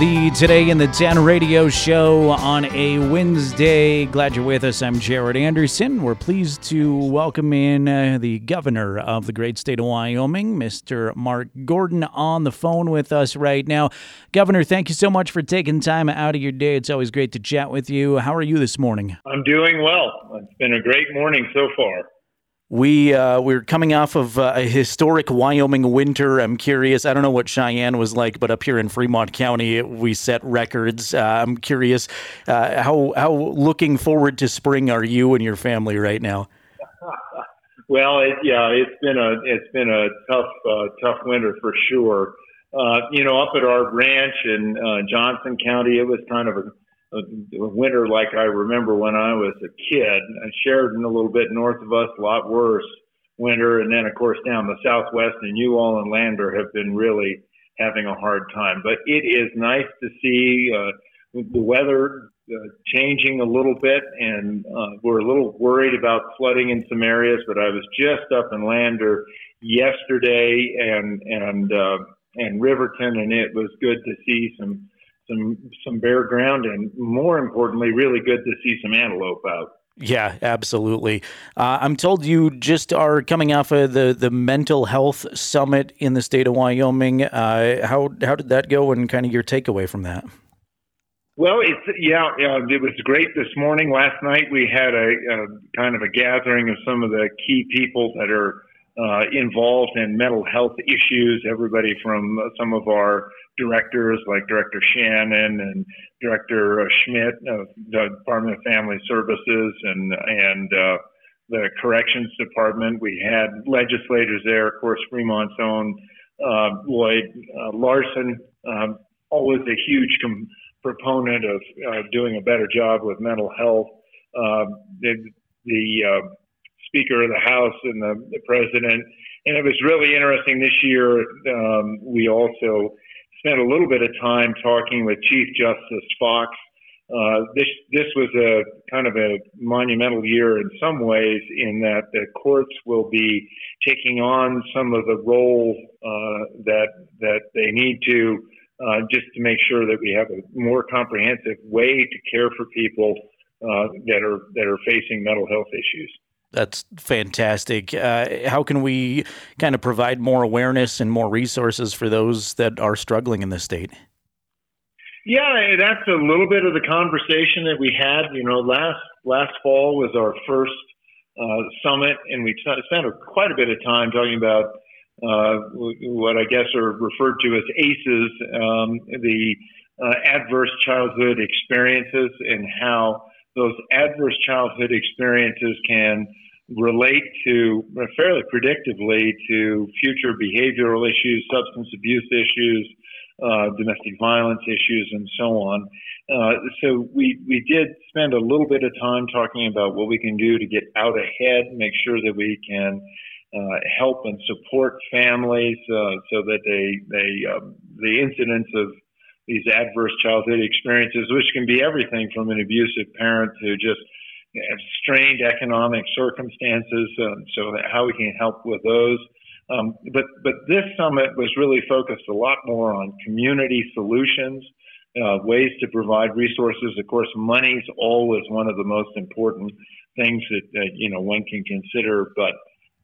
the Today in the 10 radio show on a Wednesday. Glad you're with us. I'm Jared Anderson. We're pleased to welcome in uh, the governor of the great state of Wyoming, Mr. Mark Gordon, on the phone with us right now. Governor, thank you so much for taking time out of your day. It's always great to chat with you. How are you this morning? I'm doing well. It's been a great morning so far. We uh, we're coming off of uh, a historic Wyoming winter. I'm curious. I don't know what Cheyenne was like, but up here in Fremont County, we set records. Uh, I'm curious uh, how how looking forward to spring are you and your family right now? well, it, yeah, it's been a it's been a tough uh, tough winter for sure. Uh, you know, up at our ranch in Johnson County, it was kind of a winter like I remember when I was a kid. Sheridan, a little bit north of us, a lot worse winter. And then, of course, down the southwest and you all and Lander have been really having a hard time. But it is nice to see uh, the weather uh, changing a little bit, and uh, we're a little worried about flooding in some areas. But I was just up in Lander yesterday and and uh, and Riverton, and it was good to see some some some bare ground, and more importantly, really good to see some antelope out. Yeah, absolutely. Uh, I'm told you just are coming off of the, the mental health summit in the state of Wyoming. Uh, how how did that go, and kind of your takeaway from that? Well, it's yeah, uh, it was great this morning. Last night we had a, a, kind of a gathering of some of the key people that are uh, involved in mental health issues. Everybody from some of our directors like Director Shannon and Director uh, Schmidt of the Department of Family Services and and uh, the Corrections Department. We had legislators there, of course, Fremont's own uh, Lloyd Larsen, um, always a huge com- proponent of doing a better job with mental health. The, the uh, Speaker of the House and the, the President. And it was really interesting this year. Um, we also spent a little bit of time talking with Chief Justice Fox. Uh, this this was a kind of a monumental year in some ways, in that the courts will be taking on some of the role uh, that that they need to, uh, just to make sure that we have a more comprehensive way to care for people uh, that are that are facing mental health issues. That's fantastic. Uh, how can we kind of provide more awareness and more resources for those that are struggling in this state? Yeah, that's a little bit of the conversation that we had. You know, last last fall was our first uh, summit, and we spent quite a bit of time talking about uh, what I guess are referred to as ACEs, um, the uh, adverse childhood experiences, and how those adverse childhood experiences can relate to fairly predictably to future behavioral issues, substance abuse issues, uh, domestic violence issues, and so on. Uh, so we we did spend a little bit of time talking about what we can do to get out ahead, make sure that we can uh, help and support families uh, so that they they um, the incidence of these adverse childhood experiences, which can be everything from an abusive parent to just strained economic circumstances. Um, so how we can help with those. Um, but but this summit was really focused a lot more on community solutions, uh, ways to provide resources. Of course, money's always one of the most important things that, that you know one can consider, but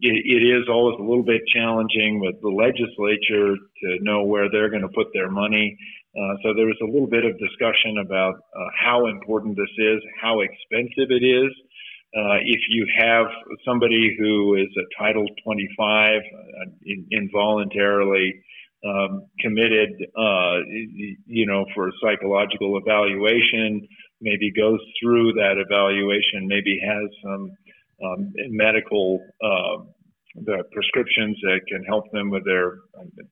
it, it is always a little bit challenging with the legislature to know where they're going to put their money. Uh, so there was a little bit of discussion about uh, how important this is, how expensive it is. Uh, if you have somebody who is a Title 25 uh, in, involuntarily um, committed, uh, you know, for a psychological evaluation, maybe goes through that evaluation, maybe has some um, medical uh, the prescriptions that can help them with their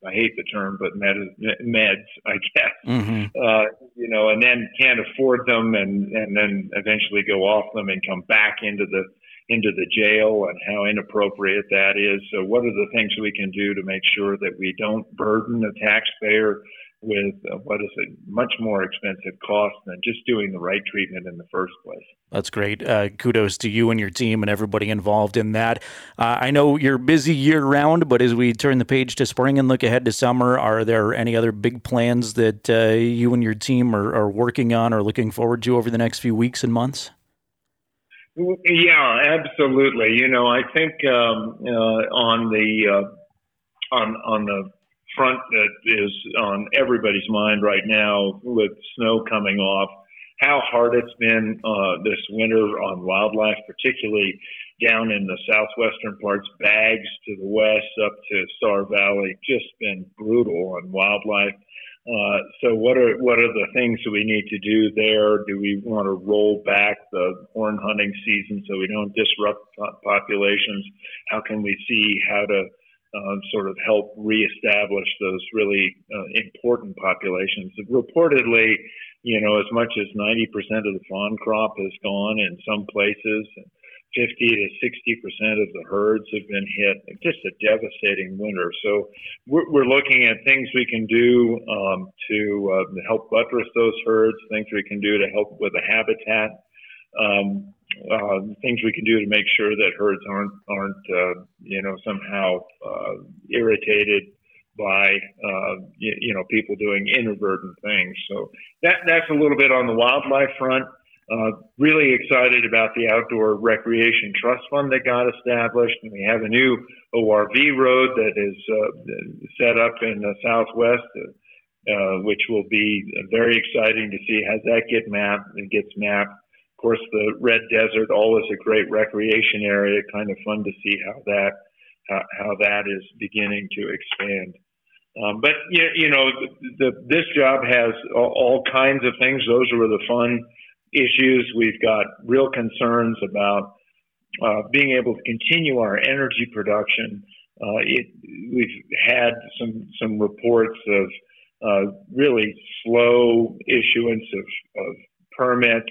I hate the term, but med, meds, I guess. Mm-hmm. Uh, you know, and then can't afford them, and and then eventually go off them and come back into the into the jail and how inappropriate that is. So, what are the things we can do to make sure that we don't burden the taxpayer with uh, what is a much more expensive cost than just doing the right treatment in the first place. That's great. Uh, kudos to you and your team and everybody involved in that. Uh, I know you're busy year round, but as we turn the page to spring and look ahead to summer, are there any other big plans that uh, you and your team are, are working on or looking forward to over the next few weeks and months? Yeah, absolutely. You know, I think um, uh, on the uh, on on the front that is on everybody's mind right now with snow coming off. How hard it's been uh, this winter on wildlife, particularly down in the southwestern parts, Baggs to the west up to Star Valley, just been brutal on wildlife. Uh, so what are what are the things that we need to do there? Do we want to roll back the horn hunting season so we don't disrupt populations? How can we see how to uh, sort of help reestablish those really uh, important populations. Reportedly, you know, as much as 90% of the fawn crop has gone in some places, 50 to 60% of the herds have been hit. Just a devastating winter. So we're, we're looking at things we can do um, to uh, help buttress those herds, things we can do to help with the habitat. Um, uh, things we can do to make sure that herds aren't aren't uh, you know somehow uh, irritated by uh, you, you, know people doing inadvertent things. So that that's a little bit on the wildlife front. Uh, really excited about the outdoor recreation trust fund that got established, and we have a new ORV road that is uh, set up in the southwest. which will be very exciting to see how that get mapped and gets mapped course, the Red Desert, always a great recreation area. Kind of fun to see how that how, how that is beginning to expand. Um, but you, you know, the, the, this job has all, kinds of things. Those were the fun issues. We've got real concerns about uh, being able to continue our energy production. Uh, it, we've had some some reports of uh, really slow issuance of, of permits.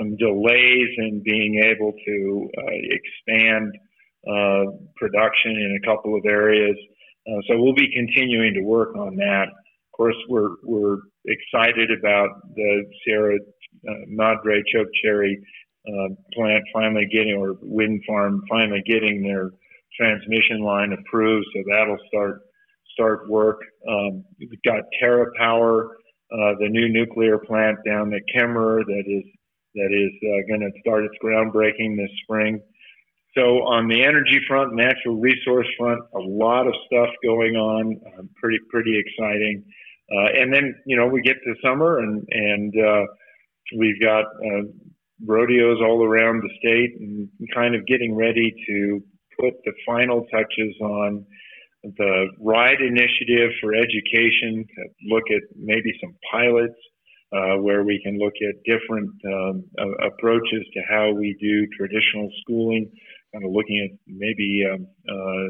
Some delays in being able to uh, expand uh, production in a couple of areas. Uh, so we'll be continuing to work on that. Of course, we're we're excited about the Sierra uh, Madre chokecherry uh, plant finally getting, or wind farm finally getting their transmission line approved. So that'll start start work. Um, we've got TerraPower, uh, the new nuclear plant down at Kemmerer that is that is uh, going to start its groundbreaking this spring. So on the energy front, natural resource front, a lot of stuff going on, uh, pretty pretty exciting. Uh, and then you know we get to summer and and uh, we've got uh, rodeos all around the state and kind of getting ready to put the final touches on the ride initiative for education. To look at maybe some pilots uh, where we can look at different um, uh, approaches to how we do traditional schooling, kind of looking at maybe um, uh,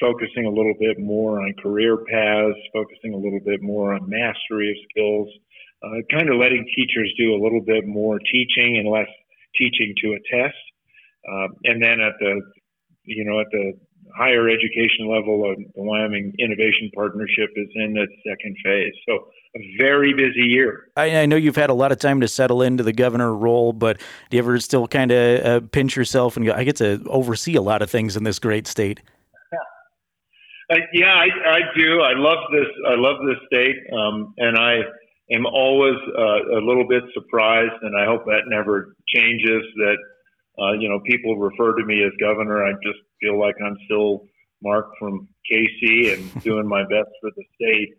focusing a little bit more on career paths, focusing a little bit more on mastery of skills, uh, kind of letting teachers do a little bit more teaching and less teaching to a test. Um, and then at the, you know, at the higher education level, uh, the Wyoming Innovation Partnership is in its second phase. So a very busy year. I, I, know you've had a lot of time to settle into the governor role, but do you ever still kind of uh, pinch yourself and go, I get to oversee a lot of things in this great state? Uh, yeah, I, I, do. I love this. I love this state, um, and I am always uh, a little bit surprised, and I hope that never changes. That uh, you know, people refer to me as governor. I just feel like I'm still Mark from Kaycee and doing my best for the state.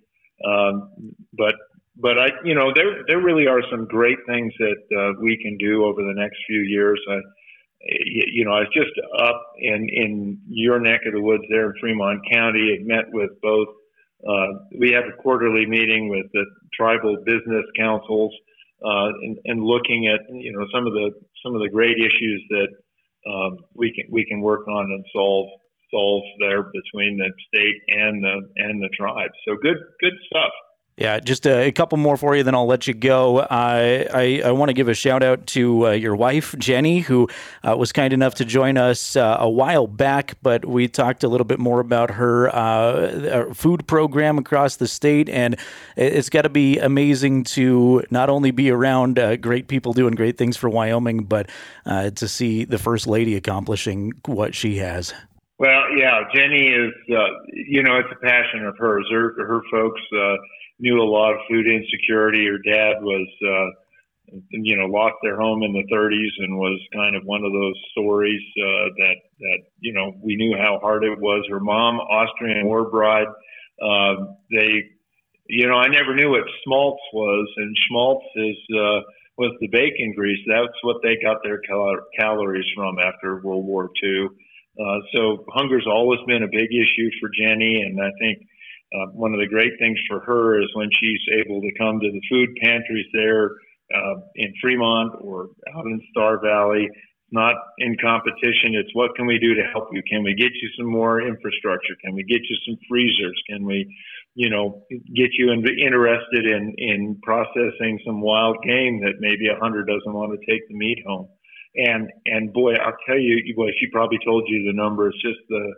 Um, but but I, you know, there there really are some great things that uh, we can do over the next few years. I, you know, I was just up in in your neck of the woods there in Fremont County. and met with both. Uh, we have a quarterly meeting with the tribal business councils uh, and, and looking at you know some of the some of the great issues that um, we can we can work on and solve solve there between the state and the and the tribe. So good good stuff. Yeah, just a, a, couple more for you, then I'll let you go. Uh, I, I want to give a shout out to uh, your wife, Jenny, who uh, was kind enough to join us uh, a while back, but we talked a little bit more about her uh, food program across the state. And it's got to be amazing to not only be around uh, great people doing great things for Wyoming, but to see the First Lady accomplishing what she has. Well, yeah, Jenny is, uh, you know, it's a passion of hers. Her, her folks, uh, knew a lot of food insecurity. Her dad was, uh, you know, lost their home in the 30s and was kind of one of those stories uh, that that you know we knew how hard it was. Her mom, Austrian war bride, uh, they, you know, I never knew what schmaltz was, and schmaltz is uh, was the bacon grease. That's what they got their cal- calories from after World War II. Uh, so hunger's always been a big issue for Jenny, and I think uh, one of the great things for her is when she's able to come to the food pantries there uh, in Fremont or out in Star Valley. It's not in competition. It's what can we do to help you? Can we get you some more infrastructure? Can we get you some freezers? Can we, you know, get you in, interested in in processing some wild game that maybe a hunter doesn't want to take the meat home? And and boy, I'll tell you, boy, she probably told you the number. It's just the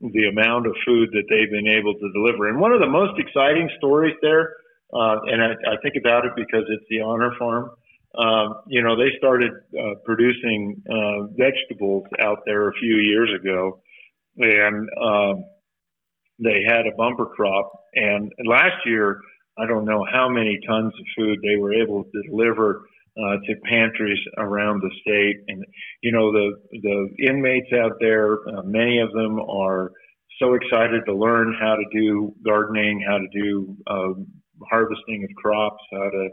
the amount of food that they've been able to deliver. And one of the most exciting stories there, uh, and I, I, think about it because it's the Honor Farm. Um, you know, they started uh, producing uh, vegetables out there a few years ago, and um, they had a bumper crop. And last year, I don't know how many tons of food they were able to deliver uh, to pantries around the state. And you know, the the inmates out there, uh, many of them are so excited to learn how to do gardening, how to do uh, harvesting of crops, how to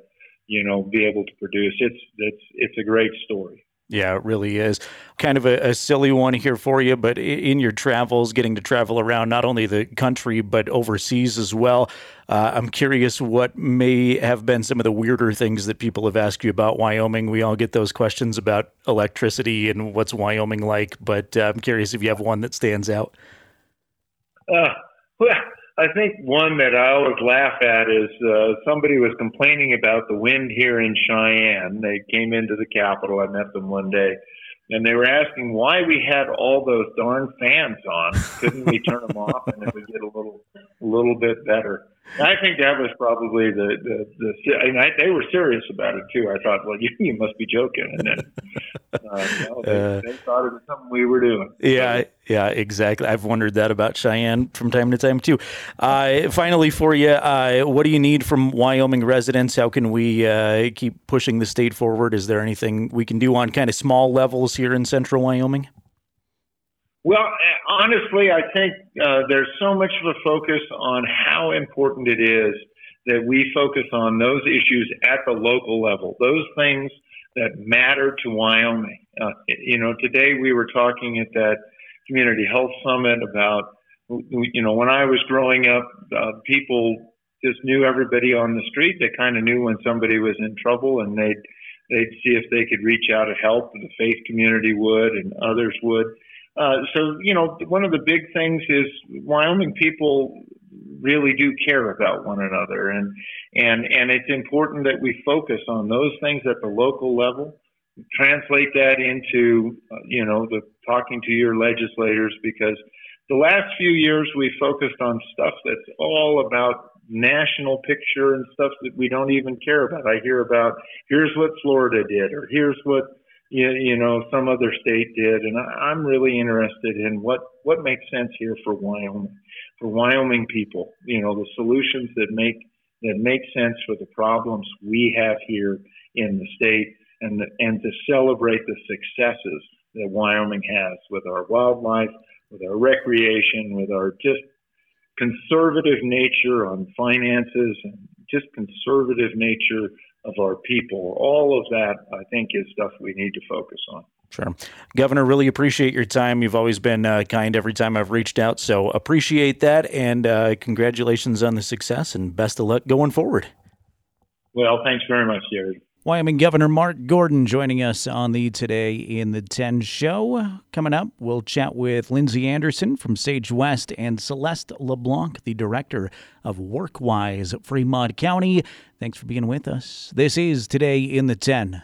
you know be able to produce. It's it's it's a great story. Yeah, it really is. Kind of a, a, silly one here for you, but in your travels, getting to travel around not only the country, but overseas as well, uh, I'm curious what may have been some of the weirder things that people have asked you about Wyoming. We all get those questions about electricity and what's Wyoming like, but uh, I'm curious if you have one that stands out. Uh, well, I think one that I always laugh at is uh, somebody was complaining about the wind here in Cheyenne. They came into the Capitol. I met them one day, and they were asking why we had all those darn fans on. Couldn't we turn them off and it would get a little, a little bit better? I think that was probably the the, the and I, they were serious about it too. I thought, well, you, you must be joking, and then no, they, uh, they, thought it was something we were doing. Yeah, yeah, exactly. I've wondered that about Cheyenne from time to time too. Uh, finally, for you, uh, what do you need from Wyoming residents? How can we uh, keep pushing the state forward? Is there anything we can do on kind of small levels here in Central Wyoming? Well, honestly, I think uh, there's so much of a focus on how important it is that we focus on those issues at the local level, those things that matter to Wyoming. Uh, you know, today we were talking at that community health summit about, you know, when I was growing up, uh, people just knew everybody on the street. They kind of knew when somebody was in trouble and they'd, they'd see if they could reach out to help. The faith community would and others would. Uh, so, you know, one of the big things is Wyoming people really do care about one another, and and and it's important that we focus on those things at the local level. Translate that into, uh, you know, the talking to your legislators because the last few years we focused on stuff that's all about national picture and stuff that we don't even care about. I hear about here's what Florida did, or here's what you, you know some other state did, and I, I'm really interested in what what makes sense here for Wyoming, for Wyoming people. You know the solutions that make that make sense for the problems we have here in the state, and the, and to celebrate the successes that Wyoming has with our wildlife, with our recreation, with our just conservative nature on finances and just conservative nature of our people. All of that, I think, is stuff we need to focus on. Sure. Governor, really appreciate your time. You've always been uh, kind every time I've reached out. So appreciate that. And uh, congratulations on the success and best of luck going forward. Well, thanks very much, Jared. Wyoming Governor Mark Gordon joining us on the Today in the 10 show. Coming up, we'll chat with Lindsay Anderson from Sage West and Celeste LeBlanc, the director of WorkWise Fremont County. Thanks for being with us. This is Today in the 10.